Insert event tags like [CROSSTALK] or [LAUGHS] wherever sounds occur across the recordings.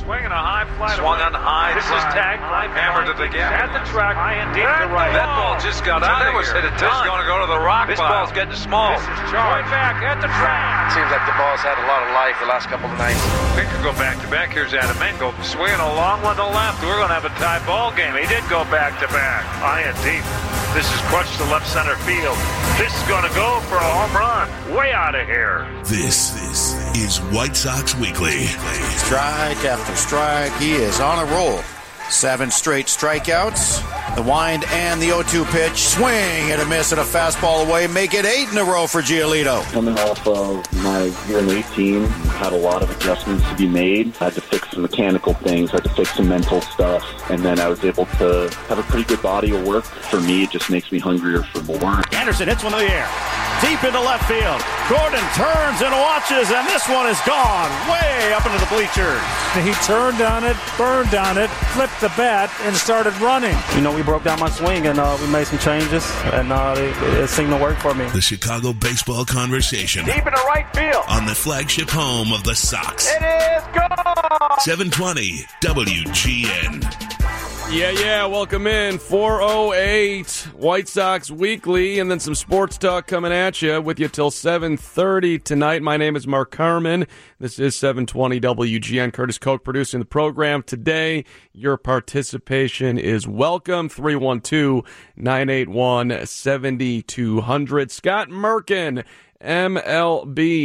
Swinging a high fly. Swung on high. This is tagged. Hammered it again. At the track. High and deep to right. That ball just got out That of was here. hit a This is going to go to the rock This pile. ball's getting small. This is charged. Way back at the track. Seems like the ball's had a lot of life the last couple of nights. We could go back to back. Here's Adamenko swinging a long one to left. We're going to have a tie ball game. He did go back to back. High and deep. This is crushed to left center field. This is going to go for a home run. Way out of here. This, this is White Sox Weekly. Strike after strike. He is on a roll. Seven straight strikeouts. The wind and the 0 2 pitch. Swing and a miss and a fastball away. Make it eight in a row for Giolito. Coming off of my year in 18, had a lot of adjustments to be made. I Had to fix some mechanical things, I had to fix some mental stuff, and then I was able to have a pretty good body of work. For me, it just makes me hungrier for more. Anderson hits one in the air. Deep into left field. Gordon turns and watches, and this one is gone way up into the bleachers. He turned on it, burned on it, flipped the bat, and started running. You know, we broke down my swing and uh, we made some changes, and uh, it, it seemed to work for me. The Chicago Baseball Conversation Deep into right field. on the flagship home of the Sox. It is gone. 720 WGN. Yeah, yeah. Welcome in. 408 White Sox Weekly, and then some sports talk coming at you with you till 730 tonight. My name is Mark Carman. This is 720 WGN. Curtis Koch producing the program today. Your participation is welcome. 312 981 7200. Scott Merkin. MLB.com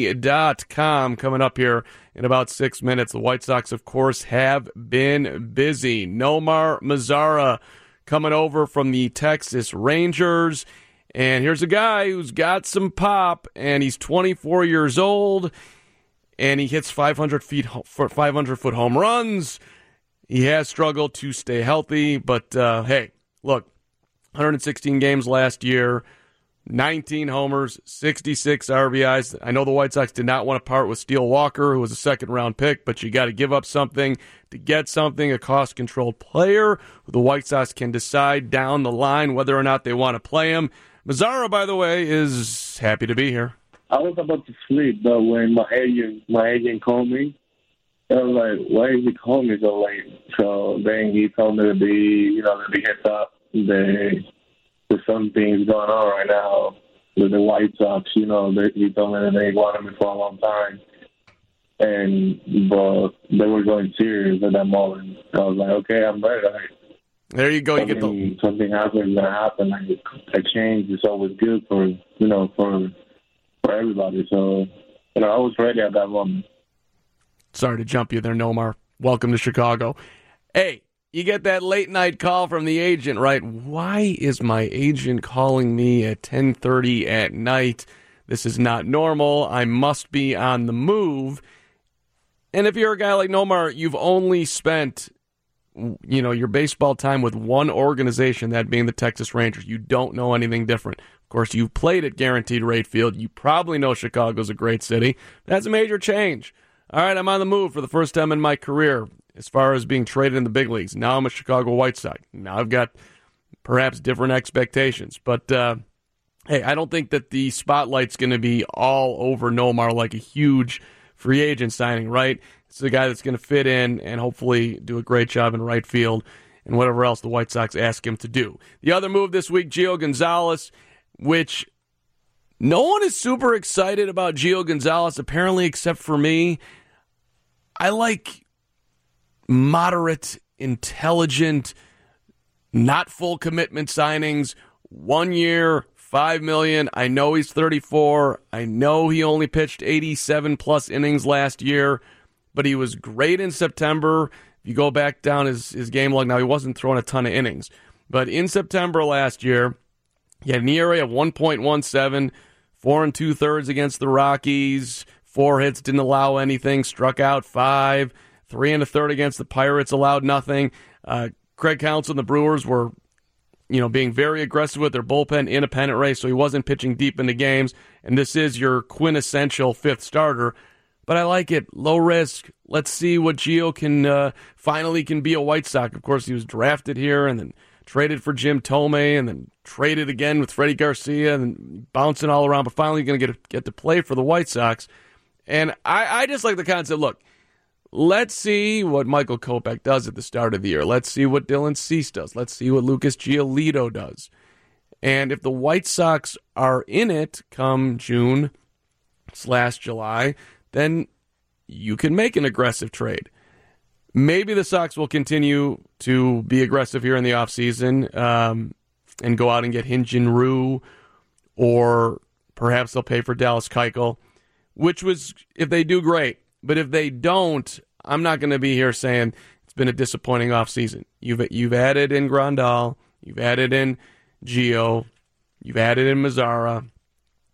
coming up here in about six minutes. The White Sox, of course, have been busy. Nomar Mazara coming over from the Texas Rangers. And here's a guy who's got some pop, and he's 24 years old, and he hits 500 feet, 500 foot home runs. He has struggled to stay healthy, but uh, hey, look, 116 games last year. 19 homers, 66 RBIs. I know the White Sox did not want to part with Steele Walker, who was a second round pick, but you got to give up something to get something, a cost controlled player who the White Sox can decide down the line whether or not they want to play him. Mazara, by the way, is happy to be here. I was about to sleep, but when my agent my agent called me, I was like, "Why is he calling me so late?" So then he told me to be, you know, to be heads up. There, there's some things going on right now with the White Sox. You know, they, he told me that they wanted me for a long time, and but they were going serious at that moment. I was like, "Okay, I'm ready." There you go. You get the something, something happens gonna happen. Like a change is always good for you know for for everybody. So you know, I was ready at that moment. Sorry to jump you there, Nomar. Welcome to Chicago. Hey, you get that late night call from the agent, right? Why is my agent calling me at 10:30 at night? This is not normal. I must be on the move. And if you're a guy like Nomar, you've only spent you know, your baseball time with one organization, that being the Texas Rangers. You don't know anything different. Of course, you've played at Guaranteed Rate Field. You probably know Chicago's a great city. That's a major change. All right, I'm on the move for the first time in my career as far as being traded in the big leagues. Now I'm a Chicago White Sox. Now I've got perhaps different expectations. But uh, hey, I don't think that the spotlight's going to be all over Nomar like a huge free agent signing, right? It's a guy that's going to fit in and hopefully do a great job in right field and whatever else the White Sox ask him to do. The other move this week, Gio Gonzalez, which no one is super excited about Gio Gonzalez, apparently, except for me. I like moderate, intelligent, not full commitment signings, one year, five million. I know he's 34. I know he only pitched 87 plus innings last year, but he was great in September. If you go back down his, his game log, now he wasn't throwing a ton of innings, but in September last year, he had an ERA of 1.17, four and two thirds against the Rockies, four hits, didn't allow anything, struck out five, three and a third against the Pirates, allowed nothing. Uh, Craig Counsell and the Brewers were, you know, being very aggressive with their bullpen in a pennant race, so he wasn't pitching deep into games. And this is your quintessential fifth starter. But I like it, low risk. Let's see what Gio can uh, finally can be a White Sox. Of course, he was drafted here and then traded for Jim Thome and then traded again with Freddie Garcia and bouncing all around. But finally, going to get get to play for the White Sox. And I, I just like the concept. Look, let's see what Michael Kopech does at the start of the year. Let's see what Dylan Cease does. Let's see what Lucas Giolito does. And if the White Sox are in it come June slash July, then you can make an aggressive trade. Maybe the Sox will continue to be aggressive here in the offseason um, and go out and get Hyun-Jin Ryu, or perhaps they'll pay for Dallas Keuchel, which was, if they do, great. But if they don't, I'm not going to be here saying it's been a disappointing offseason. You've, you've added in Grandal, you've added in Gio, you've added in Mazara,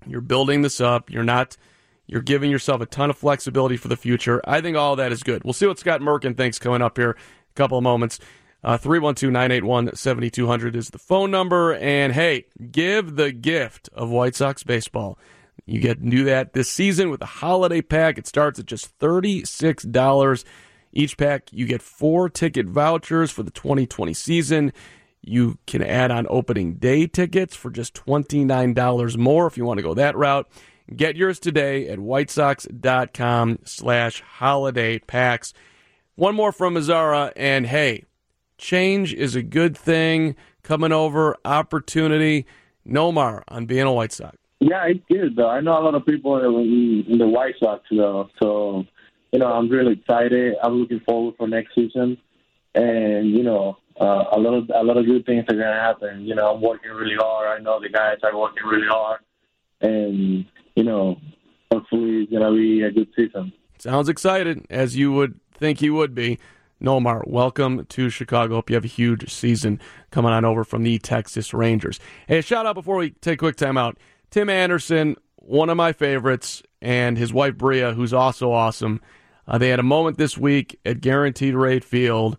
you're building this up, you're not – you're giving yourself a ton of flexibility for the future. I think all that is good. We'll see what Scott Merkin thinks coming up here a couple of moments. Uh, 312 981 7200 is the phone number. And hey, give the gift of White Sox baseball. You get to do that this season with a holiday pack. It starts at just $36 each pack. You get four ticket vouchers for the 2020 season. You can add on opening day tickets for just $29 more if you want to go that route. Get yours today at whitesox.com slash holiday packs. One more from Mazara, and hey, change is a good thing. Coming over, opportunity. Nomar on being a White Sox. Yeah, it's good though. I know a lot of people in, the White Sox though, so you know I'm really excited. I'm looking forward for next season, and you know uh, a lot of a lot of good things are gonna happen. You know I'm working really hard. I know the guys are working really hard, and you know, hopefully it's to be a good season. Sounds excited, as you would think he would be. Nomar, welcome to Chicago. Hope you have a huge season coming on over from the Texas Rangers. Hey, shout out before we take a quick time out. Tim Anderson, one of my favorites, and his wife Bria, who's also awesome. Uh, they had a moment this week at Guaranteed Rate Field.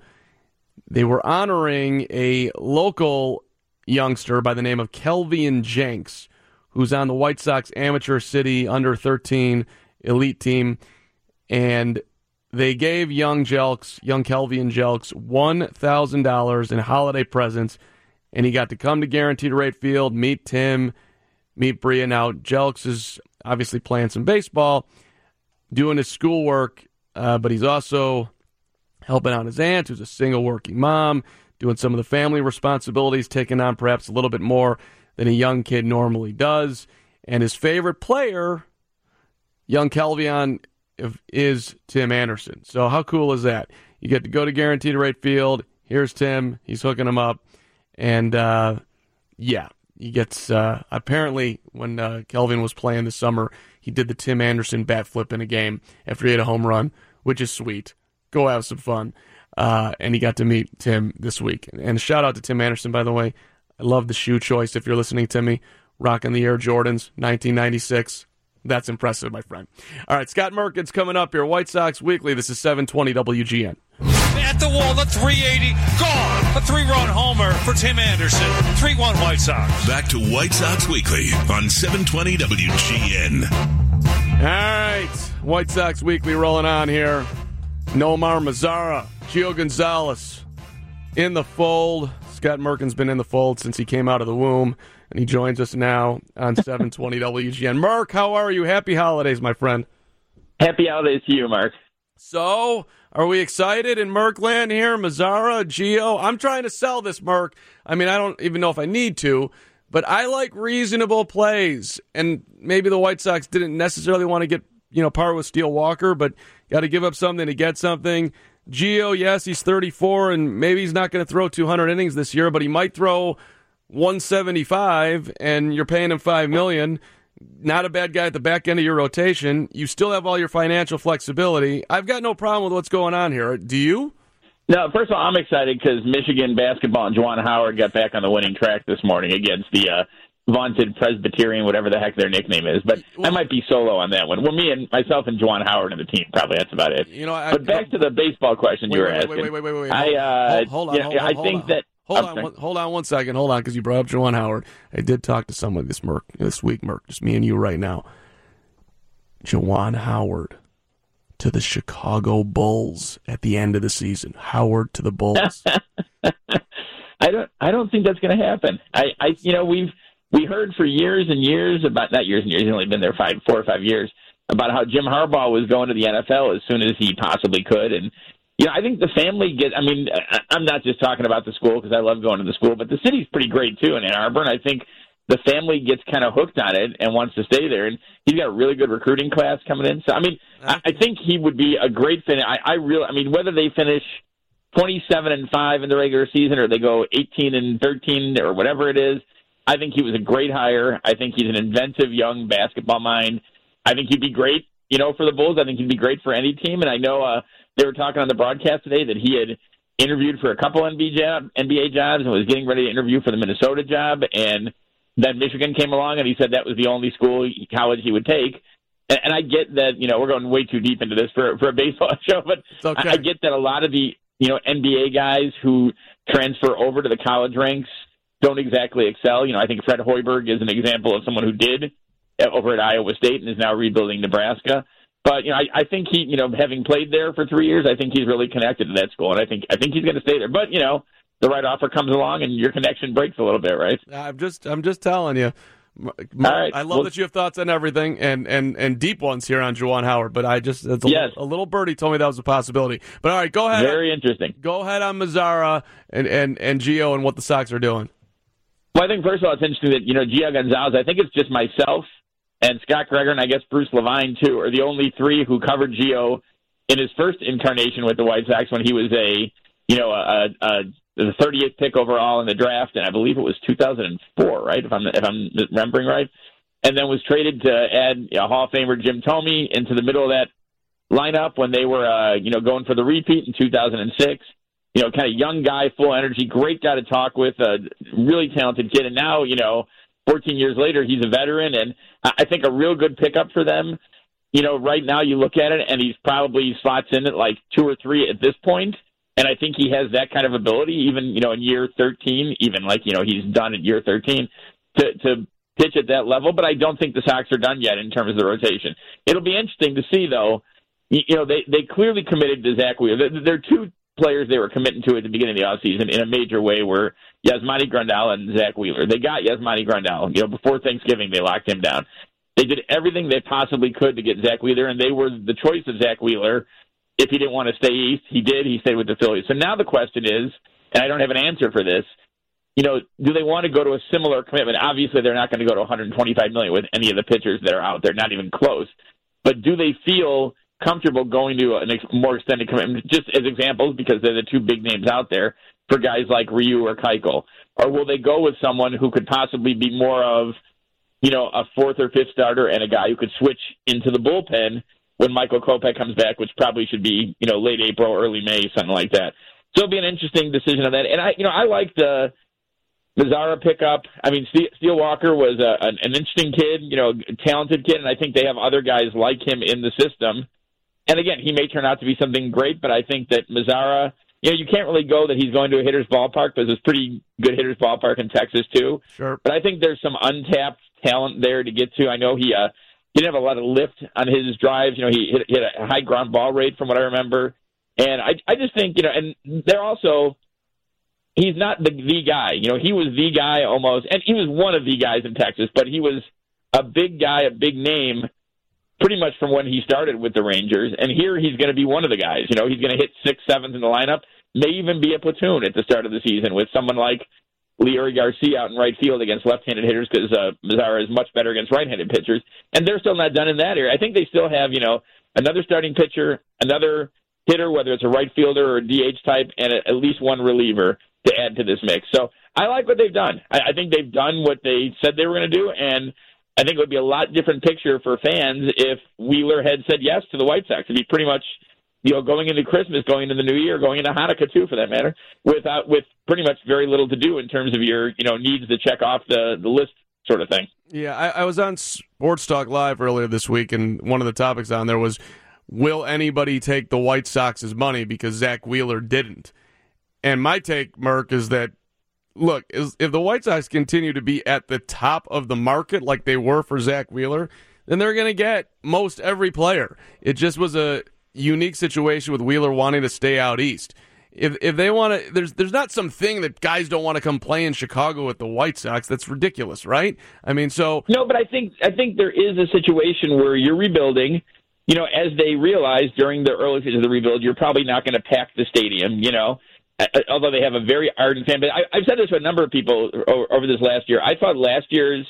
They were honoring a local youngster by the name of Kelvian Jelks who's on the White Sox amateur city under 13 elite team. And they gave young Jelks, young Kelvian Jelks, $1,000 in holiday presents. And he got to come to Guaranteed Rate Field, meet Tim, meet Bria. Now, Jelks is obviously playing some baseball, doing his schoolwork, uh, but he's also helping out his aunt, who's a single working mom, doing some of the family responsibilities, taking on perhaps a little bit more than a young kid normally does. And his favorite player, young Kelvion, is Tim Anderson. So how cool is that? You get to go to Guaranteed Rate Field. Here's Tim. He's hooking him up. And uh, yeah, he gets uh, apparently when uh, Kelvin was playing this summer, he did the Tim Anderson bat flip in a game after he hit a home run, which is sweet. Go have some fun. Uh, and he got to meet Tim this week. And shout out to Tim Anderson, by the way. I love the shoe choice. If you're listening to me, rocking the Air Jordans, 1996. That's impressive, my friend. All right, Scott Merkin's coming up here. White Sox Weekly. This is 720 WGN. At the wall, the 380 gone. A three-run homer for Tim Anderson. 3-1 White Sox. Back to White Sox Weekly on 720 WGN. All right, White Sox Weekly rolling on here. Nomar Mazara, Gio Gonzalez in the fold. Scott Merkin's been in the fold since he came out of the womb, and he joins us now on [LAUGHS] 720 WGN. Mark, how are you? Happy holidays, my friend. Happy holidays to you, Mark. So, are we excited in Merkland here? Mazara, Gio? I'm trying to sell this, Merk. I mean, I don't even know if I need to, but I like reasonable plays. And maybe the White Sox didn't necessarily want to get, you know, par with Steele Walker, but got to give up something to get something. Gio, yes, he's 34, and maybe he's not going to throw 200 innings this year, but he might throw 175, and you're paying him five million. Not a bad guy at the back end of your rotation. You still have all your financial flexibility. I've got no problem with what's going on here. Do you? No, first of all, I'm excited because Michigan basketball and Juwan Howard got back on the winning track this morning against the uh, vaunted Presbyterian, whatever the heck their nickname is. But well, I might be solo on that one. Well, me and myself and Juwan Howard and the team probably. That's about it. You know, I, but back to the baseball question wait, you were wait, asking. Wait, wait, wait, wait, wait. I uh, hold, on, yeah, hold, I hold think on. that. Hold on, one, hold on one second. Hold on, because you brought up Juwan Howard. I did talk to someone this Merk this week, Merk, just me and you right now. Juwan Howard to the Chicago Bulls at the end of the season. Howard to the Bulls. [LAUGHS] I don't. I don't think that's going to happen. I, I, you know, we've we heard for years and years about not years and years. He's only been there five, four or five years about how Jim Harbaugh was going to the NFL as soon as he possibly could, and know, I think the family get. I mean, I'm not just talking about the school because I love going to the school, but the city's pretty great too in Ann Arbor, and I think the family gets kind of hooked on it and wants to stay there. And he's got a really good recruiting class coming in. So I mean, I, I think he would be a great fit. I, I really, I mean, whether they finish 27 and five in the regular season or they go 18 and 13 or whatever it is, I think he was a great hire. I think he's an inventive young basketball mind. I think he'd be great, you know, for the Bulls. I think he'd be great for any team. And I know uh, they were talking on the broadcast today that he had interviewed for a couple NBA, job, NBA jobs and was getting ready to interview for the Minnesota job. And then Michigan came along and he said that was the only school college he would take. And, and I get that, you know, we're going way too deep into this for, for a [LAUGHS] baseball show, but okay. I, I get that a lot of the, you know, NBA guys who transfer over to the college ranks don't exactly excel. You know, I think Fred Hoiberg is an example of someone who did Uh, over at Iowa State and is now rebuilding Nebraska. But you know, I, I think he, you know, having played there for three years, I think he's really connected to that school, and I think I think he's going to stay there. But you know, the right offer comes along, and your connection breaks a little bit, right? I'm just I'm just telling you. All right. I love Well- that you have thoughts on everything and, and, and deep ones here on Juwan Howard, but I just it's a, Yes. a little birdie told me that was a possibility. But all right, go ahead. Very interesting. Go ahead on Mazara and, and, and Gio and what the Sox are doing. Well, I think first of all, it's interesting that you know Gio Gonzalez. I think it's just myself and Scott Greger, and I guess Bruce Levine too, are the only three who covered Gio in his first incarnation with the White Sox when he was a you know a, a the 38th pick overall in the draft, and I believe it was 2004, right? If I'm if I'm remembering right, and then was traded to add a Hall of Famer Jim Thome into the middle of that lineup when they were uh, you know going for the repeat in 2006 you know, kind of young guy, full energy, great guy to talk with, a really talented kid. And now, you know, 14 years later, he's a veteran, and I think a real good pickup for them. You know, right now you look at it, and he's probably slots in at like two or three at this point, and I think he has that kind of ability, even you know, in year 13, even like you know he's done at year 13 to to pitch at that level. But I don't think the Sox are done yet in terms of the rotation. It'll be interesting to see though. You, know, they they clearly committed to Zack Wheeler. Are two players they were committing to at the beginning of the offseason in a major way were Yasmani Grandal and Zack Wheeler. They got Yasmani Grandal. You know, before Thanksgiving, they locked him down. They did everything they possibly could to get Zack Wheeler, and they were the choice of Zack Wheeler. If he didn't want to stay east, he did. He stayed with the Phillies. So now the question is, and I don't have an answer for this. You know, do they want to go to a similar commitment? Obviously, they're not going to go to 125 million with any of the pitchers that are out there, not even close. But do they feel comfortable going to an ex- more extended commitment, just as examples, because they're the two big names out there for guys like Ryu or Keuchel? Or will they go with someone who could possibly be more of, you know, a fourth or fifth starter and a guy who could switch into the bullpen when Michael Kopech comes back, which probably should be, you know, late April, early May, something like that. So it'll be an interesting decision on that. And I, you know, I like the Mazara pickup. I mean, Ste- Steele Walker was a, an, an interesting kid, you know, a talented kid, and I think they have other guys like him in the system. And again, he may turn out to be something great, but I think that Mazara, you know, you can't really go that he's going to a hitter's ballpark because there's pretty good hitter's ballpark in Texas too. Sure. But I think there's some untapped talent there to get to. I know he uh, he didn't have a lot of lift on his drives. You know, he hit, hit a high ground ball rate from what I remember. And I I just think you know, and they're also he's not the the guy. You know, he was the guy almost, and he was one of the guys in Texas, but he was a big guy, a big name, pretty much from when he started with the Rangers. And here he's going to be one of the guys. You know, he's going to hit six, seventh in the lineup, may even be a platoon at the start of the season with someone like Leury Garcia out in right field against left-handed hitters because uh, Mazara is much better against right-handed pitchers, and they're still not done in that area. I think they still have, you know, another starting pitcher, another hitter, whether it's a right fielder or a DH type, and at least one reliever to add to this mix. So I like what they've done. I, I think they've done what they said they were going to do, and I think it would be a lot different picture for fans if Wheeler had said yes to the White Sox. It'd be pretty much, you know, going into Christmas, going into the New Year, going into Hanukkah too, for that matter, without with pretty much very little to do in terms of your, you know, needs to check off the the list sort of thing. Yeah, I, I was on Sports Talk Live earlier this week, and one of the topics on there was, will anybody take the White Sox's money because Zack Wheeler didn't? And my take, Merk, is that look, if the White Sox continue to be at the top of the market like they were for Zack Wheeler, then they're going to get most every player. It just was a unique situation with Wheeler wanting to stay out east. if if they want to, there's there's not some thing that guys don't want to come play in Chicago with the White Sox. That's ridiculous, right? I mean, so no, but I think I think there is a situation where you're rebuilding. You know, as they realize during the early phase of the rebuild, you're probably not going to pack the stadium. You know, Uh, uh, although they have a very ardent fan base. I, I've said this to a number of people over over this last year. I thought last year's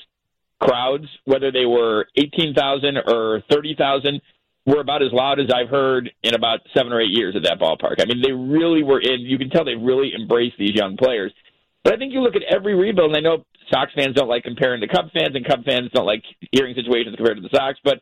crowds, whether they were 18,000 or 30,000, were about as loud as I've heard in about seven or eight years at that ballpark. I mean, they really were in. You can tell they really embraced these young players. But I think you look at every rebuild, and I know Sox fans don't like comparing to Cubs fans, and Cubs fans don't like hearing situations compared to the Sox. But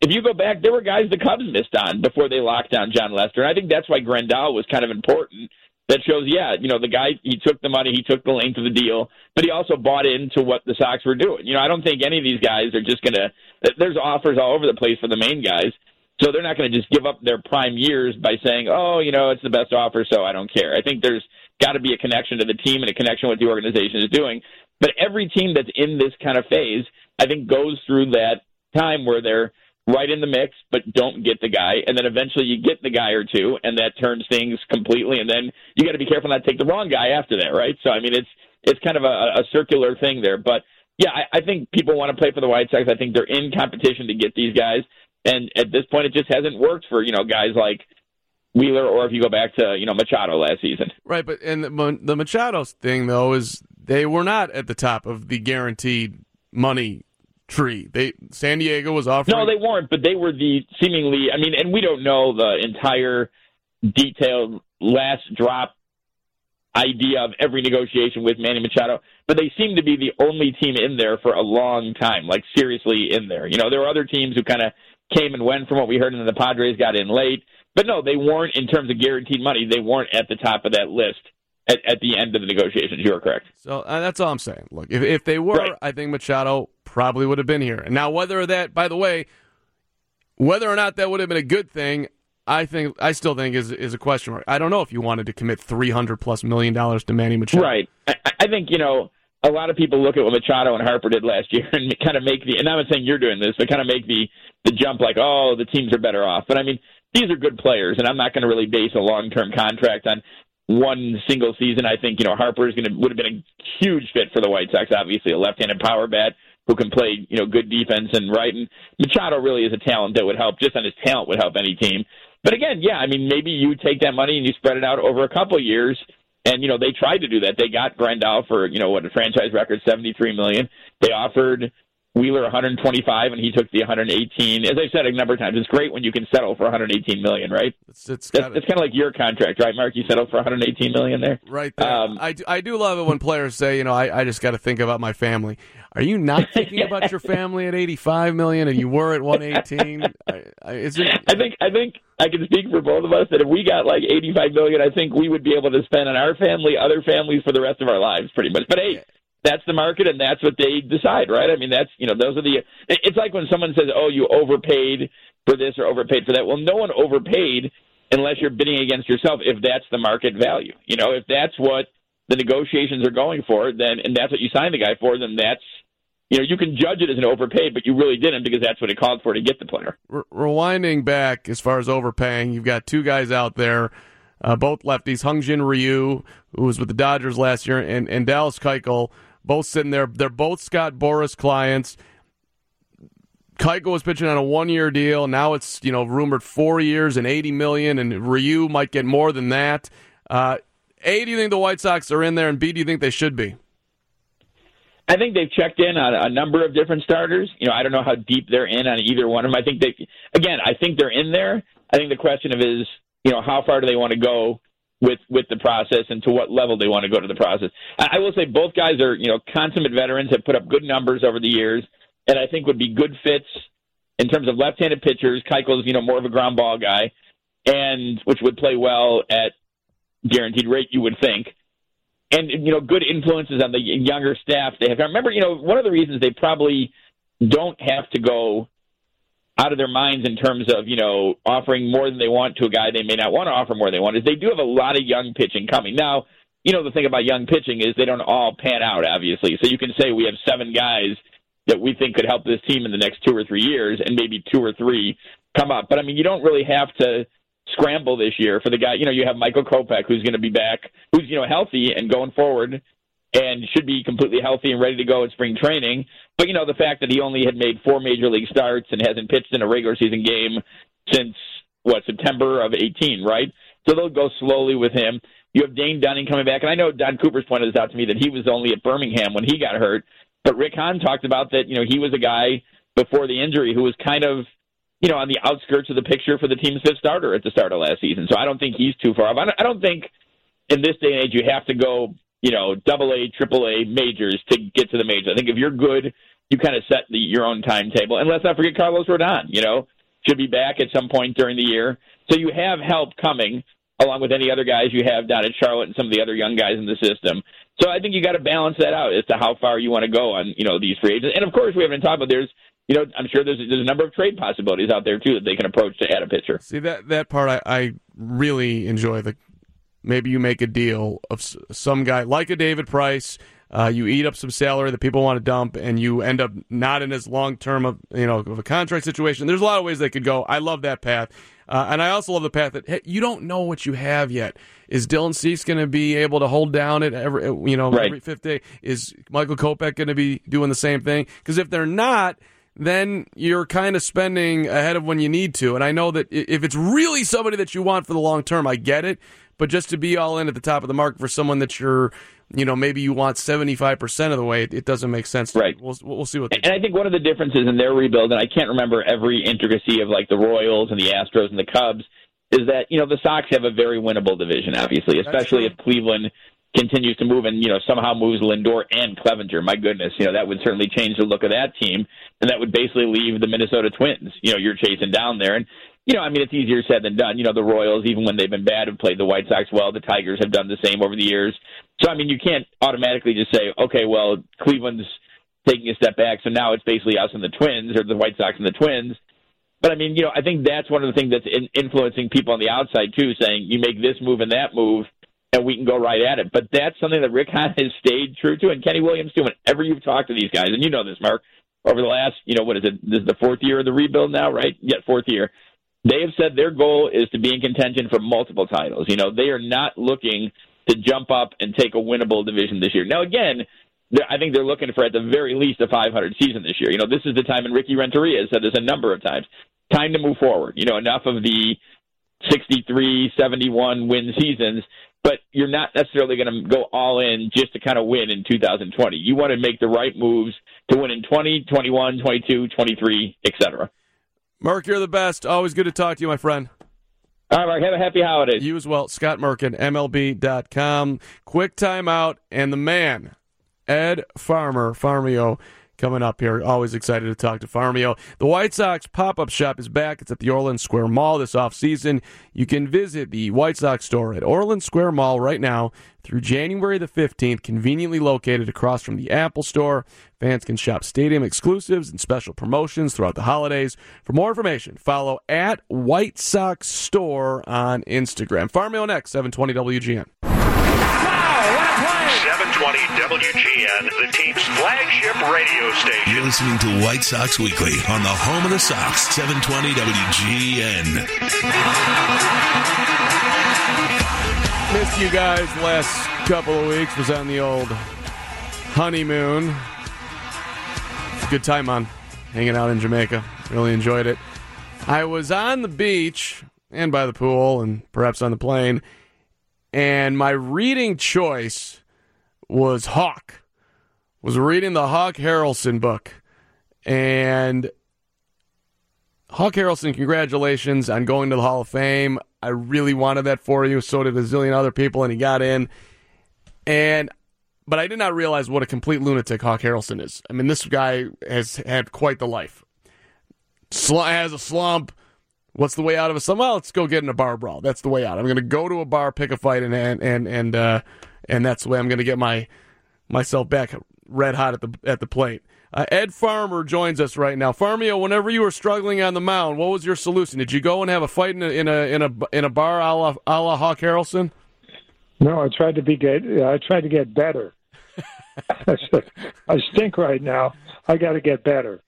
if you go back, there were guys the Cubs missed on before they locked down Jon Lester. And I think that's why Grandal was kind of important that shows, yeah, you know, the guy, he took the money, he took the length of the deal, but he also bought into what the Sox were doing. You know, I don't think any of these guys are just going to, there's offers all over the place for the main guys. So they're not going to just give up their prime years by saying, oh, you know, it's the best offer, so I don't care. I think there's got to be a connection to the team and a connection with the organization is doing. But every team that's in this kind of phase, I think, goes through that time where they're right in the mix, but don't get the guy. And then eventually you get the guy or two, and that turns things completely. And then you got to be careful not to take the wrong guy after that, right? So, I mean, it's it's kind of a, a circular thing there. But yeah, I, I think people want to play for the White Sox. I think they're in competition to get these guys. And at this point, it just hasn't worked for, you know, guys like Wheeler or if you go back to, you know, Machado last season. Right. But, and the, the Machado thing, though, is they were not at the top of the guaranteed money tree. They San Diego was offering. No, they weren't, but they were the seemingly. I mean, and we don't know the entire detailed last drop idea of every negotiation with Manny Machado, but they seem to be the only team in there for a long time, like seriously in there. You know, there were other teams who kind of came and went from what we heard, and then the Padres got in late. But no, they weren't in terms of guaranteed money. They weren't at the top of that list at, at the end of the negotiations. You are correct. So uh, that's all I'm saying. Look, if if they were, right. I think Machado probably would have been here. And now, whether that, by the way, whether or not that would have been a good thing, I think I still think is is a question mark. I don't know if you wanted to commit three hundred plus million dollars to Manny Machado. Right. I, I think you know a lot of people look at what Machado and Harper did last year [LAUGHS] and kind of make the. And I'm not saying you're doing this, but kind of make the the jump like, oh, the teams are better off. But I mean, these are good players, and I'm not going to really base a long term contract on one single season. I think you know Harper is going to would have been a huge fit for the White Sox. Obviously, a left-handed power bat who can play you know good defense and right. And Machado really is a talent that would help. Just on his talent would help any team. But again, yeah, I mean maybe you take that money and you spread it out over a couple of years. And you know they tried to do that. They got Grandal for you know what a franchise record seventy three million. They offered Wheeler 125 and he took the 118. As I said a number of times, it's great when you can settle for 118 million, right? It's it's, kind of like your contract, right, Mark? You settled for 118 million there, right? There. Um, I do, I do love it when players say, you know, I, I just got to think about my family. Are you not [LAUGHS] thinking about your family at 85 million and you were at 118? I, I, it, I think I think I can speak for both of us that if we got like 85 million, I think we would be able to spend on our family, other families for the rest of our lives, pretty much. But hey that's the market and that's what they decide, right? I mean, that's, you know, those are the, it's like when someone says, oh, you overpaid for this or overpaid for that. Well, no one overpaid unless you're bidding against yourself if that's the market value. You know, if that's what the negotiations are going for, then, and that's what you signed the guy for, then that's, you know, you can judge it as an overpaid, but you really didn't because that's what it called for to get the player. Re- rewinding back as far as overpaying, you've got two guys out there, uh, both lefties, Hyun-Jin Ryu, who was with the Dodgers last year, and, and Dallas Keuchel, both sitting there. They're both Scott Boras clients. Keuchel was pitching on a one-year deal. Now it's you know rumored four years and eighty million, and Ryu might get more than that. Uh, a, do you think the White Sox are in there, and B, do you think they should be? I think they've checked in on a number of different starters. You know, I don't know how deep they're in on either one of them. I think they, again, I think they're in there. I think the question of is, you know, how far do they want to go with with the process and to what level they want to go to the process. I, I will say both guys are you know consummate veterans, have put up good numbers over the years, and I think would be good fits in terms of left-handed pitchers. Keuchel's you know more of a ground ball guy, and which would play well at guaranteed rate, you would think. And you know, good influences on the younger staff they have. I remember, you know, one of the reasons they probably don't have to go out of their minds in terms of you know offering more than they want to a guy they may not want to offer more than they want is they do have a lot of young pitching coming now you know the thing about young pitching is they don't all pan out obviously so you can say we have seven guys that we think could help this team in the next two or three years and maybe two or three come up but i mean you don't really have to scramble this year for the guy. You know, you have Michael Kopech, who's going to be back, who's you know healthy and going forward, and should be completely healthy and ready to go in spring training. But you know, the fact that he only had made four major league starts and hasn't pitched in a regular season game since what September of 18, right? So they'll go slowly with him. You have Dane Dunning coming back, and I know Don Cooper's pointed this out to me that he was only at Birmingham when he got hurt. But Rick Hahn talked about that. You know, he was a guy before the injury who was kind of, you know, on the outskirts of the picture for the team's fifth starter at the start of last season. So I don't think he's too far off. I don't, think in this day and age you have to go, you know, double A, triple A majors to get to the majors. I think if you're good, you kind of set the, your own timetable. And let's not forget Carlos Rodon. You know, should be back at some point during the year. So you have help coming along with any other guys you have down at Charlotte and some of the other young guys in the system. So I think you got to balance that out as to how far you want to go on, you know, these free agents. And of course, we haven't talked about there's, you know, I'm sure there's there's a number of trade possibilities out there too that they can approach to add a pitcher. See that that part I, I really enjoy. The maybe you make a deal of some guy like a David Price. Uh, you eat up some salary that people want to dump, and you end up not in as long term of you know of a contract situation. There's a lot of ways they could go. I love that path. Uh, and I also love the path that hey, you don't know what you have yet. Is Dylan Cease going to be able to hold down it every you know right. every fifth day? Is Michael Kopech going to be doing the same thing? Because if they're not, then you're kind of spending ahead of when you need to. And I know that if it's really somebody that you want for the long term, I get it. But just to be all in at the top of the market for someone that you're, you know, maybe you want 75% of the way, it doesn't make sense. Right. We'll, we'll see what And do. I think one of the differences in their rebuild, and I can't remember every intricacy of like the Royals and the Astros and the Cubs, is that, you know, the Sox have a very winnable division, obviously, especially if Cleveland continues to move and, you know, somehow moves Lindor and Clevinger. My goodness, you know, that would certainly change the look of that team. And that would basically leave the Minnesota Twins, you know, you're chasing down there. And, you know, I mean, it's easier said than done. You know, the Royals, even when they've been bad, have played the White Sox well. The Tigers have done the same over the years. So, I mean, you can't automatically just say, okay, well, Cleveland's taking a step back, so now it's basically us and the Twins, or the White Sox and the Twins. But I mean, you know, I think that's one of the things that's in- influencing people on the outside too, saying you make this move and that move, and we can go right at it. But that's something that Rick Hahn [LAUGHS] has stayed true to, and Kenny Williams too. Whenever you've talked to these guys, and you know this, Mark, over the last, you know, what is it? This is the fourth year of the rebuild now, right? Yeah, fourth year. They have said their goal is to be in contention for multiple titles. You know, they are not looking to jump up and take a winnable division this year. Now, again, I think they're looking for at the very least a 500 season this year. You know, this is the time, and Ricky Renteria has said this a number of times. Time to move forward. You know, enough of the 63, 71 win seasons, but you're not necessarily going to go all in just to kind of win in 2020. You want to make the right moves to win in 20, 21, 22, 23, etc. Mark, you're the best. Always good to talk to you, my friend. All right, Mark. Have a happy holidays. You as well. Scott Merkin, MLB.com. Quick timeout, and the man, Ed Farmer, Farmio, coming up here. Always excited to talk to Farmio. The White Sox pop up shop is back. It's at the Orland Square Mall this offseason. You can visit the White Sox store at Orland Square Mall right now through January the 15th, conveniently located across from the Apple Store. Fans can shop stadium exclusives and special promotions throughout the holidays. For more information, follow at White Sox Store on Instagram. Farmio next, 720 WGN. 720 WGN, the team's flagship radio station. You're listening to White Sox Weekly on the home of the Sox, 720 WGN. Missed you guys last couple of weeks. Was on the old honeymoon. Good time on hanging out in Jamaica. Really enjoyed it. I was on the beach and by the pool and perhaps on the plane, and my reading choice was Hawk. Was reading the Hawk Harrelson book. And Hawk Harrelson, congratulations on going to the Hall of Fame. I really wanted that for you. So did a zillion other people, and he got in. And but I did not realize what a complete lunatic Hawk Harrelson is. I mean, this guy has had quite the life. Sl- has a slump. What's the way out of a slump? Well, let's go get in a bar brawl. That's the way out. I'm going to go to a bar, pick a fight, and and and and uh, and that's the way I'm going to get my myself back red hot at the at the plate. Uh, Ed Farmer joins us right now. Farmio, whenever you were struggling on the mound, what was your solution? Did you go and have a fight in a in a in a, in a bar a la, a la Hawk Harrelson? No, I tried to be get. I tried to get better. [LAUGHS] [LAUGHS] I stink right now. I got to get better.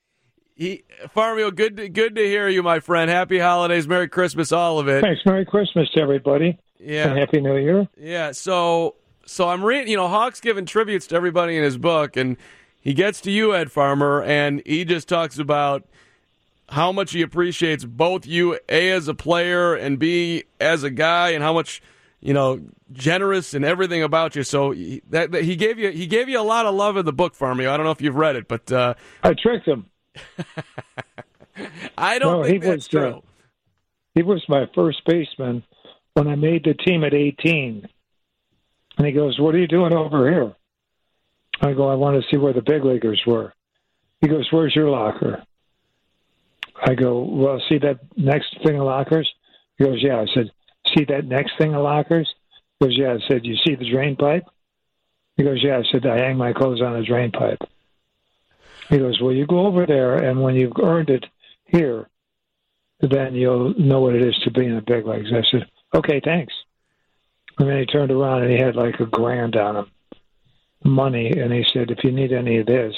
He, Farmio, good to, good to hear you, my friend. Happy holidays, Merry Christmas, all of it. Thanks. Merry Christmas to everybody. Yeah. And Happy New Year. Yeah. So so I'm reading. You know, Hawk's giving tributes to everybody in his book, and he gets to you, Ed Farmer, and he just talks about how much he appreciates both you, a as a player and b as a guy, and how much you know generous and everything about you. So he, that, that he gave you he gave you a lot of love in the book, Farmio. I don't know if you've read it, but uh, I tricked him. [LAUGHS] I don't No, think he that's was, uh, true. He was my first baseman when I made the team at 18. And he goes, What are you doing over here? I go, I want to see where the big leaguers were. He goes, Where's your locker? I go, Well, see that next thing of lockers? He goes, Yeah. I said, See that next thing of lockers? He goes, Yeah. I said, You see the drain pipe? He goes, Yeah. I said, I hang my clothes on a drain pipe. He goes, Well, you go over there, and when you've earned it here, then you'll know what it is to be in the big leagues. I said, Okay, thanks. And then he turned around and he had like a grand on him, money, and he said, If you need any of this,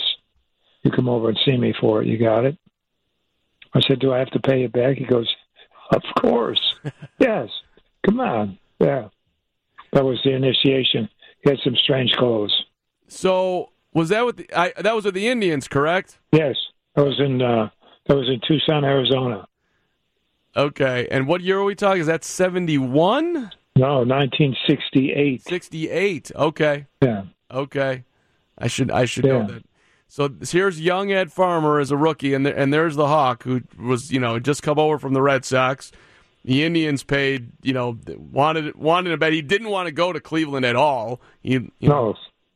you come over and see me for it. You got it? I said, Do I have to pay you back? He goes, Of course. [LAUGHS] yes. Come on. Yeah. That was the initiation. He had some strange clothes. So was that with the I, that was with the Indians, correct? Yes. That was in uh that was in Tucson, Arizona. Okay. And what year are we talking? Is that seventy one? No, nineteen sixty eight. Sixty eight. Okay. Yeah. Okay. I should I should know that. So here's young Ed Farmer as a rookie, and there, and there's the Hawk who was you know just come over from the Red Sox. The Indians paid you know wanted wanted a bet he didn't want to go to Cleveland at all. He, you know, No.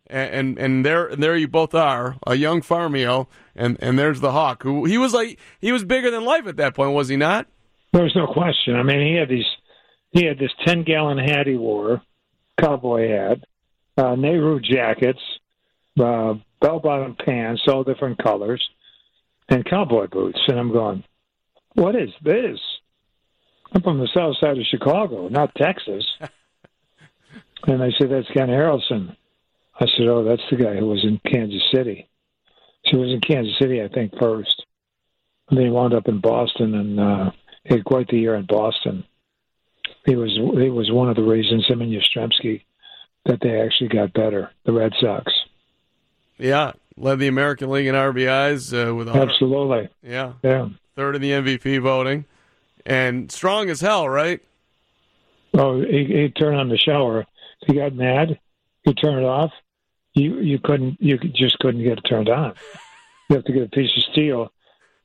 and and, and there and there you both are a young Farmio, and and there's the Hawk who he was like he was bigger than life at that point, was he not? There was no question. I mean, he had these. He had this ten gallon hat he wore, cowboy hat, uh, Nehru jackets, uh, bell bottom pants, all different colors, and cowboy boots. And I'm going, what is this? I'm from the south side of Chicago, not Texas. [LAUGHS] and they said, that's Ken Harrelson. I said, oh, that's the guy who was in Kansas City. So he was in Kansas City, I think, first. And then he wound up in Boston, and uh, he had quite the year in Boston. He was he was one of the reasons him and Yastrzemski that they actually got better. The Red Sox, Yeah, led the American League in RBIs uh, with absolutely. Yeah, Yeah. third in the MVP voting, and strong as hell, right? Oh, he he turned on the shower. He got mad. He turned it off. You you couldn't you just couldn't get it turned on. You have to get a piece of steel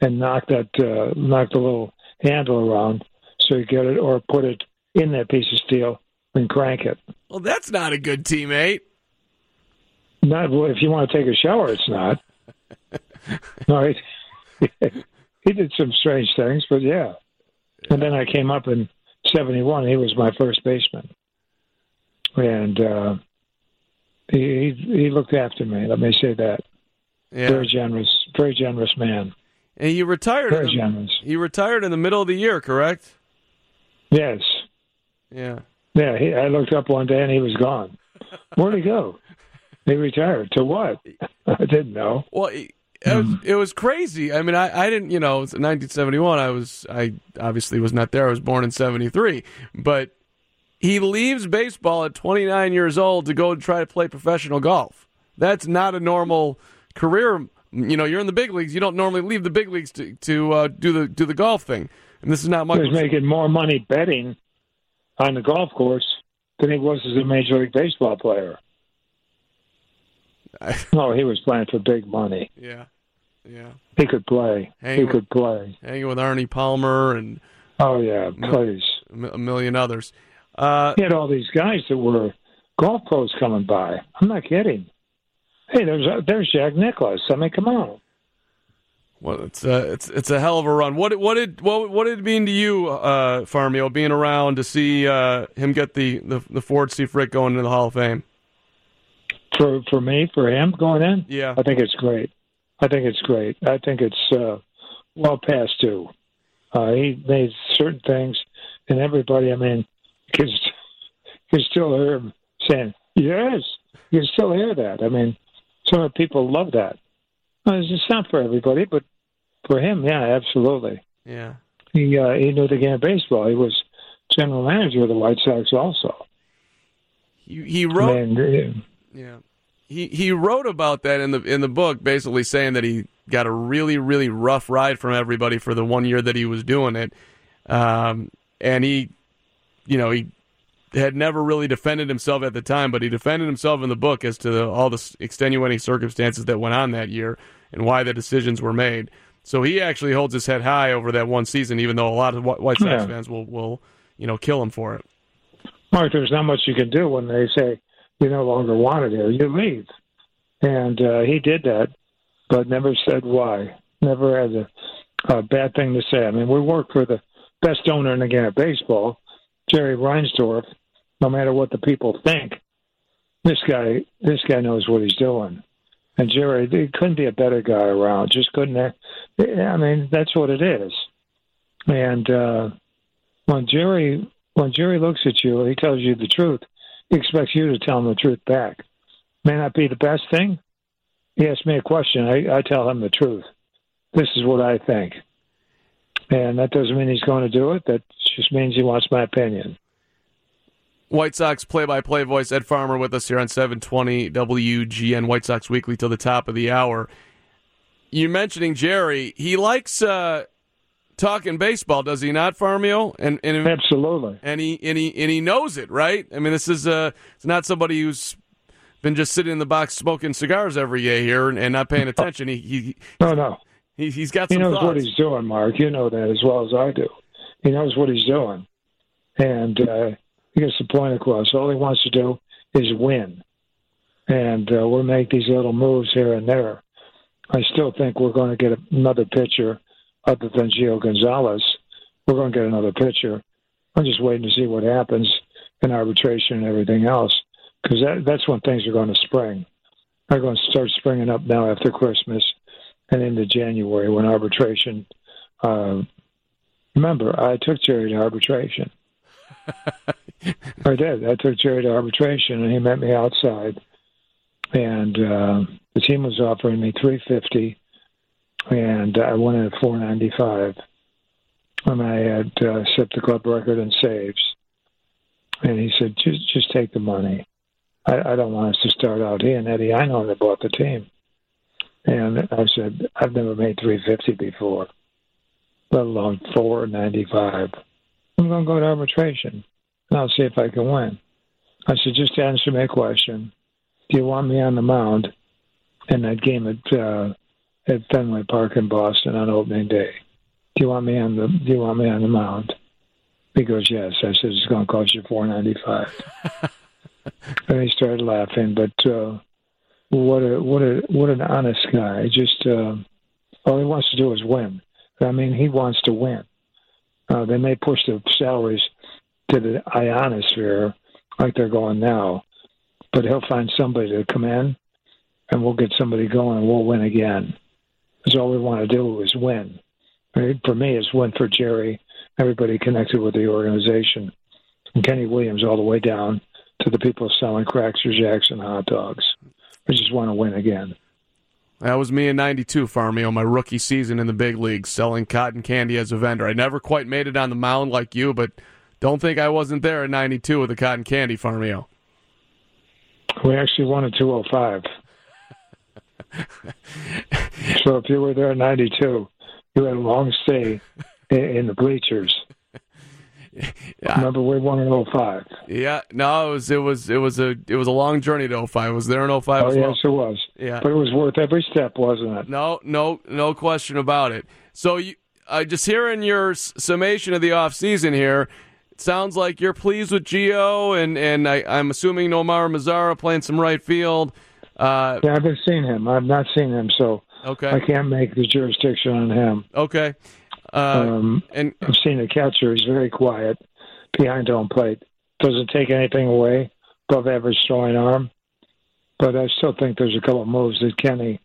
and knock that uh, knock the little handle around so you get it, or put it in that piece of steel and crank it. Well, that's not a good teammate. Not if you want to take a shower, it's not. [LAUGHS] no, he, he did some strange things, but yeah. And then I came up in '71. He was my first baseman, and uh, he he looked after me. Let me say that. Yeah. Very generous, very generous man. And he retired. Very the, generous. He retired in the middle of the year, correct? Yes, Yeah. yeah. He, I looked up one day and he was gone. Where'd he go? He retired to what? [LAUGHS] I didn't know. Well, it, it was it was crazy. I mean, I, I didn't, you know, it was 1971. I was I obviously was not there. I was born in 73, but he leaves baseball at 29 years old to go and try to play professional golf. That's not a normal career. You know, you're in the big leagues. You don't normally leave the big leagues to to uh, do the do the golf thing. And this is not He much. was making more money betting on the golf course than he was as a major league baseball player. no, [LAUGHS] he was playing for big money. Yeah, yeah. He could play. Hang he with- could play. Hanging with Arnie Palmer and Oh yeah, please. a million others. Uh, He had all these guys that were golf pros coming by. I'm not kidding. Hey, there's there's Jack Nicklaus. I mean, come on. Well, it's a it's it's a hell of a run. What what did what what did it mean to you, uh, Farmio, being around to see uh, him get the, the the Ford C. Frick going into the Hall of Fame? For for me, for him going in, Yeah. I think it's great. I think it's great. I think it's uh, well past due. Uh, he made certain things, and everybody. I mean, can can still hear him saying yes. You can still hear that. I mean, some of the people love that. Uh, It's not for everybody, but for him, yeah, absolutely. Yeah. He uh, he knew the game of baseball. He was general manager of the White Sox also. He he wrote. And, Yeah. He he wrote about that in the in the book, basically saying that he got a really really rough ride from everybody for the one year that he was doing it, um, and he, you know, he had never really defended himself at the time, but he defended himself in the book as to the, all the extenuating circumstances that went on that year and why the decisions were made. So he actually holds his head high over that one season, even though a lot of White Sox Yeah. fans will will you know kill him for it. Mark, there's not much you can do when they say you no longer want it here. You leave, and uh, he did that, but never said why. Never had a, a bad thing to say. I mean, we work for the best owner in the game of baseball, Jerry Reinsdorf. No matter what the people think, this guy, this guy knows what he's doing. And Jerry, there couldn't be a better guy around. Just couldn't. I mean, that's what it is. And uh, when Jerry when Jerry looks at you, and he tells you the truth. He expects you to tell him the truth back. May not be the best thing. He asks me a question. I, I tell him the truth. This is what I think. And that doesn't mean he's going to do it. That just means he wants my opinion. White Sox play-by-play voice Ed Farmer with us here on 720 WGN White Sox Weekly till the top of the hour. You mentioning Jerry? He likes uh, talking baseball, does he not, Farmio? And, and absolutely. And he and he and he knows it, right? I mean, this is uh, it's not somebody who's been just sitting in the box smoking cigars every day here and, and not paying attention. He, he No, no. he he's got He knows thoughts. what he's doing, Mark. You know that as well as I do. He knows what he's doing. And uh, he gets the point across. All he wants to do is win. And uh, we'll make these little moves here and there. I still think we're going to get another pitcher other than Gio Gonzalez. We're going to get another pitcher. I'm just waiting to see what happens in arbitration and everything else because that, that's when things are going to spring. They're going to start springing up now after Christmas and into January when arbitration. Uh, remember, I took Jerry to arbitration. [LAUGHS] [LAUGHS] I did. I took Jerry to arbitration, and he met me outside. And uh, the team was offering me three fifty, and I in at four ninety five. And I had uh, set the club record in saves. And he said, "Just, just take the money. I, I don't want us to start out." He and Eddie I know they bought the team. And I said, I've never made 350 before, let alone 495. I'm going to go to arbitration, and I'll see if I can win. I said, just answer a question. Do you want me on the mound in that game at uh, at Fenway Park in Boston on opening day? Do you want me on the Do you want me on the mound? He goes, yes. I said, it's going to cost you 495. [LAUGHS] and he started laughing, but. uh what a what a what an honest guy. Just uh, all he wants to do is win. I mean, he wants to win. Uh, they may push the salaries to the ionosphere like they're going now, but he'll find somebody to come in, and we'll get somebody going, and we'll win again. Because all we want to do is win. Right? For me, it's win for Jerry, everybody connected with the organization, from Kenny Williams all the way down to the people selling cracks or Jackson hot dogs. We just want to win again. That was me in '92, Farmio, my rookie season in the big leagues, selling cotton candy as a vendor. I never quite made it on the mound like you, but don't think I wasn't there in '92 with the cotton candy, Farmio. We actually won at 205. [LAUGHS] so if you were there in 92, you had a long stay in, the bleachers. [LAUGHS] Remember, we won in 05. Yeah, no, it was it was it was a it was a long journey to 05. I was there in 05 Oh, yes, it was. Yeah. But it was worth every step, wasn't it? No, no, no question about it. So you, uh, just hearing your s- summation of the off season here, it sounds like you're pleased with Gio, and and I, I'm assuming Nomar Mazara playing some right field. Uh, Yeah, I haven't seen him. I've not seen him, so Okay. I can't make the jurisdiction on him. okay, uh, um, and I've seen the catcher. He's very quiet behind home plate. Doesn't take anything away. Above average throwing arm. But I still think there's a couple of moves that Kenny,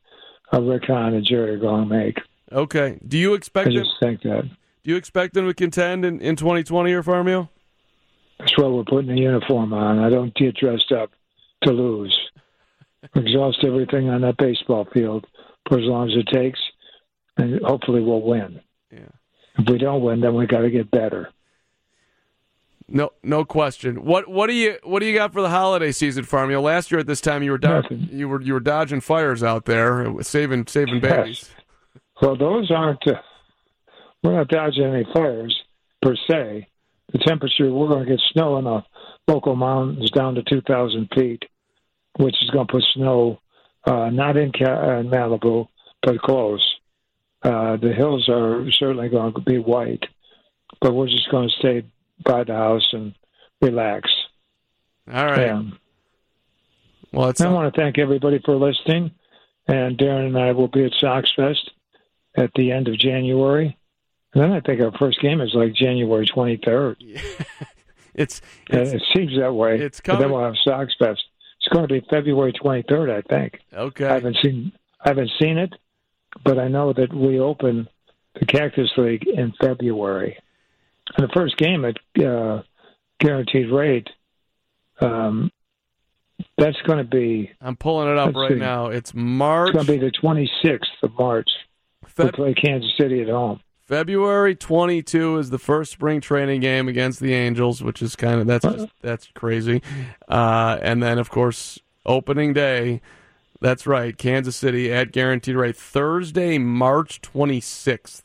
uh, Rick Hahn, and Jerry are going to make. okay. Do you expect them? just think that. You expect them to contend in, in 2020 or Farmio? That's why we're putting the uniform on. I don't get dressed up to lose. Exhaust everything on that baseball field for as long as it takes, and hopefully we'll win. Yeah. If we don't win, then we got to get better. No, no question. What what do you what do you got for the holiday season, Farm? You last year at this time you were do- you were you were dodging fires out there, saving saving babies. Well, those aren't. Uh, we're not dodging any fires per se. The temperature we're going to get snow in the local mountains down to 2,000 feet, which is going to put snow uh, not in Ca- uh, Malibu but close. Uh, the hills are certainly going to be white, but we're just going to stay by the house and relax. All right. Um, well, I want to thank everybody for listening. And Darrin and I will be at Sox Fest at the end of January. And then I think our first game is like January 23rd. [LAUGHS] It's, And it seems that way. it's But then we'll have Sox Fest. It's going to be February 23rd, I think. Okay. I haven't seen I haven't seen it, but I know that we open the Cactus League in February. And the first game at uh, guaranteed rate, um, that's going to be I'm pulling it up right see. now. It's March it's going to be the 26th of March. we play Kansas City at home. February 22 is the first spring training game against the Angels, which is kind of that's just, that's crazy. Uh, and then of course opening day. That's right, Kansas City at guaranteed rate Thursday, March 26th.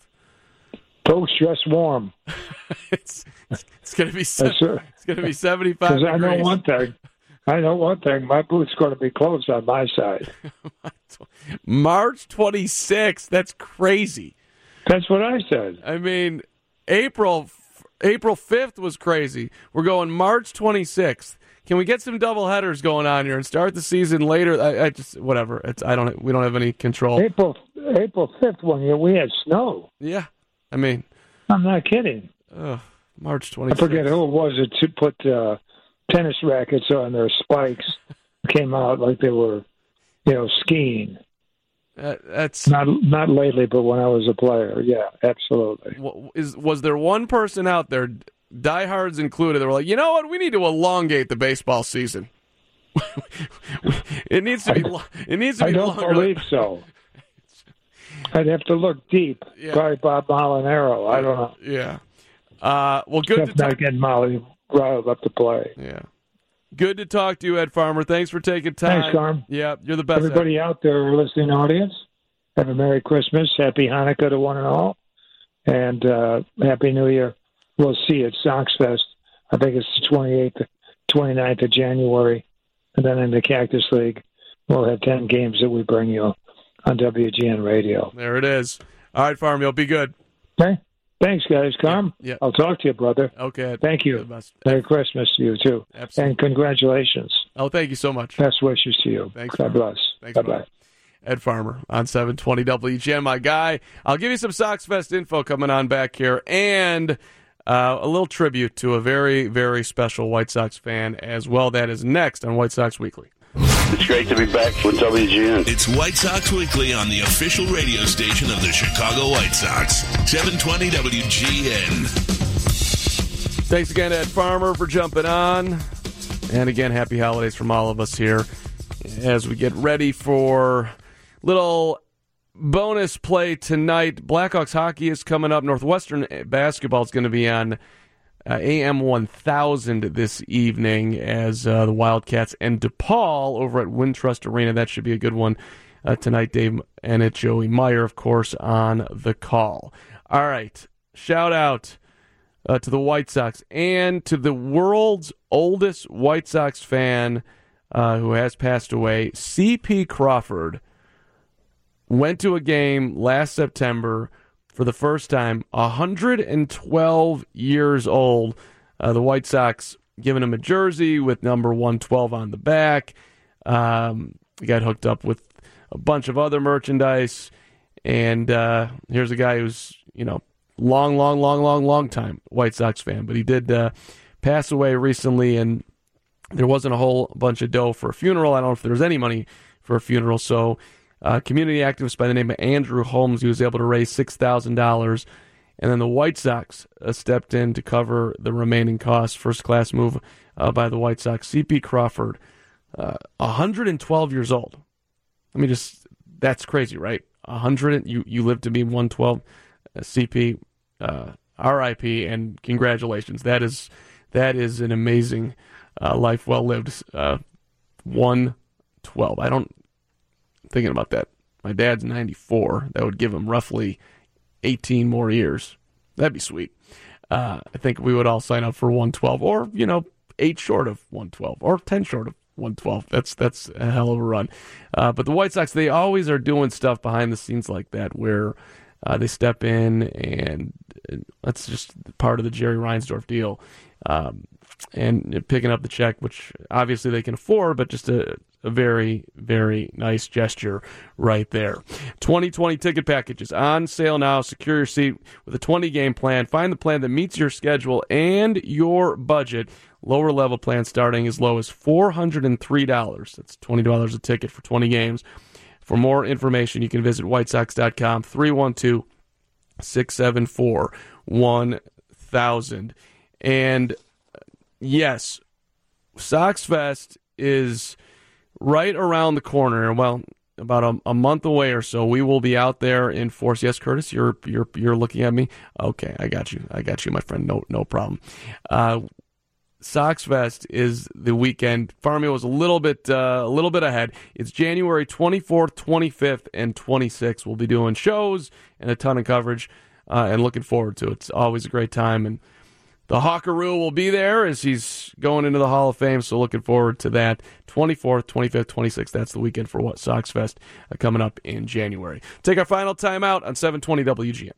Folks, dress warm. [LAUGHS] it's it's going to be se- right. it's going to be 75 Because I know degrees. one thing. I know one thing. My booth's going to be closed on my side. [LAUGHS] March 26th. That's crazy. That's what I said. I mean, April April 5th was crazy. We're going March 26th. Can we get some double headers going on here and start the season later? I, I just whatever. It's I don't we don't have any control. April April fifth one year we had snow. Yeah. I mean, I'm not kidding. ugh, March I forget who it was that to put uh, tennis rackets on their spikes. [LAUGHS] Came out like they were, you know, skiing. That, that's Not not lately, but when I was a player, yeah, absolutely. Is was there one person out there, diehards included, that were like, you know what, we need to elongate the baseball season. [LAUGHS] it needs to be. It needs to be. I don't longer. believe so. [LAUGHS] I'd have to look deep. Yeah. Probably Bob Molinaro. I don't know. Yeah. Uh, well, good to Except not getting Molly riled up to play. Yeah. Good to talk to you, Ed Farmer. Thanks for taking time. Thanks, Carm. Yeah, you're the best. Ed. Everybody out there, listening audience, have a Merry Christmas, Happy Hanukkah to one and all, and uh, Happy New Year. We'll see you at Sox Fest. I think it's the 28th, 29th of January, and then in the Cactus League, we'll have 10 games that we bring you on WGN Radio. There it is. All right, Farm, you'll be good. Okay. Thanks, guys. Come. Yeah. I'll talk to you, brother. Okay. Thank you. Merry Christmas to you, too. Absolutely. And congratulations. Oh, thank you so much. Best wishes to you. Thanks, God bless. Thanks, Bye-bye. Ed Farmer on 720 WGN, my guy. I'll give you some Sox Fest info coming on back here and uh, a little tribute to a very, very special White Sox fan as well. That is next on White Sox Weekly. It's great to be back with WGN. It's White Sox Weekly on the official radio station of the Chicago White Sox. 720 WGN. Thanks again, Ed Farmer, for jumping on. And again, happy holidays from all of us here as we get ready for little bonus play tonight. Blackhawks hockey is coming up. Northwestern basketball is going to be on uh, AM 1000 this evening as uh, the Wildcats and DePaul over at Wintrust Arena. That should be a good one uh, tonight. Dave and it's Joey Meyer, of course, on the call. All right. Shout out uh, to the White Sox and to the world's oldest White Sox fan uh, who has passed away, C.P. Crawford. Went to a game last September for the first time, 112 years old. Uh, the White Sox giving him a jersey with number 112 on the back. Um, he got hooked up with a bunch of other merchandise. And uh, here's a guy who's, you know, long, long, long, long, long time White Sox fan. But he did uh, pass away recently, and there wasn't a whole bunch of dough for a funeral. I don't know if there was any money for a funeral. So, uh, community activist by the name of Andrew Holmes, he was able to raise six thousand dollars, and then the White Sox uh, stepped in to cover the remaining costs. First class move uh, by the White Sox. C.P. Crawford, uh, 112 years old. I mean, just that's crazy, right? 100. You you live to be 112. Uh, CP, uh, RIP, and congratulations. That is that is an amazing life well lived. Uh, 112. I don't thinking about that. My dad's 94. That would give him roughly 18 more years. That'd be sweet. Uh, I think we would all sign up for 112, or you know, eight short of 112, or 10 short of 112. That's that's a hell of a run. Uh, but the White Sox, they always are doing stuff behind the scenes like that, where uh, they step in, and that's just part of the Jerry Reinsdorf deal. Um, and picking up the check, which obviously they can afford, but just a, a very, very nice gesture right there. 2020 ticket packages on sale now. Secure your seat with a 20 game plan. Find the plan that meets your schedule and your budget. Lower level plan starting as low as $403. That's $20 a ticket for 20 games. For more information, you can visit whitesox.com 312 674 1000. And yes, Sox Fest is right around the corner. Well, about a, a, month away or so, we will be out there in force. Yes, Curtis, you're you're you're looking at me. Okay, I got you. I got you, my friend. No no problem. Uh, Sox Fest is the weekend. Farmio was a little bit uh, a little bit ahead. It's January 24th, 25th, and 26th. We'll be doing shows and a ton of coverage, uh, and looking forward to it. It's always a great time and the Hawkeroo will be there as he's going into the Hall of Fame, so looking forward to that. 24th, 25th, 26th, that's the weekend for what Sox Fest uh, coming up in January. Take our final timeout on 720 WGN.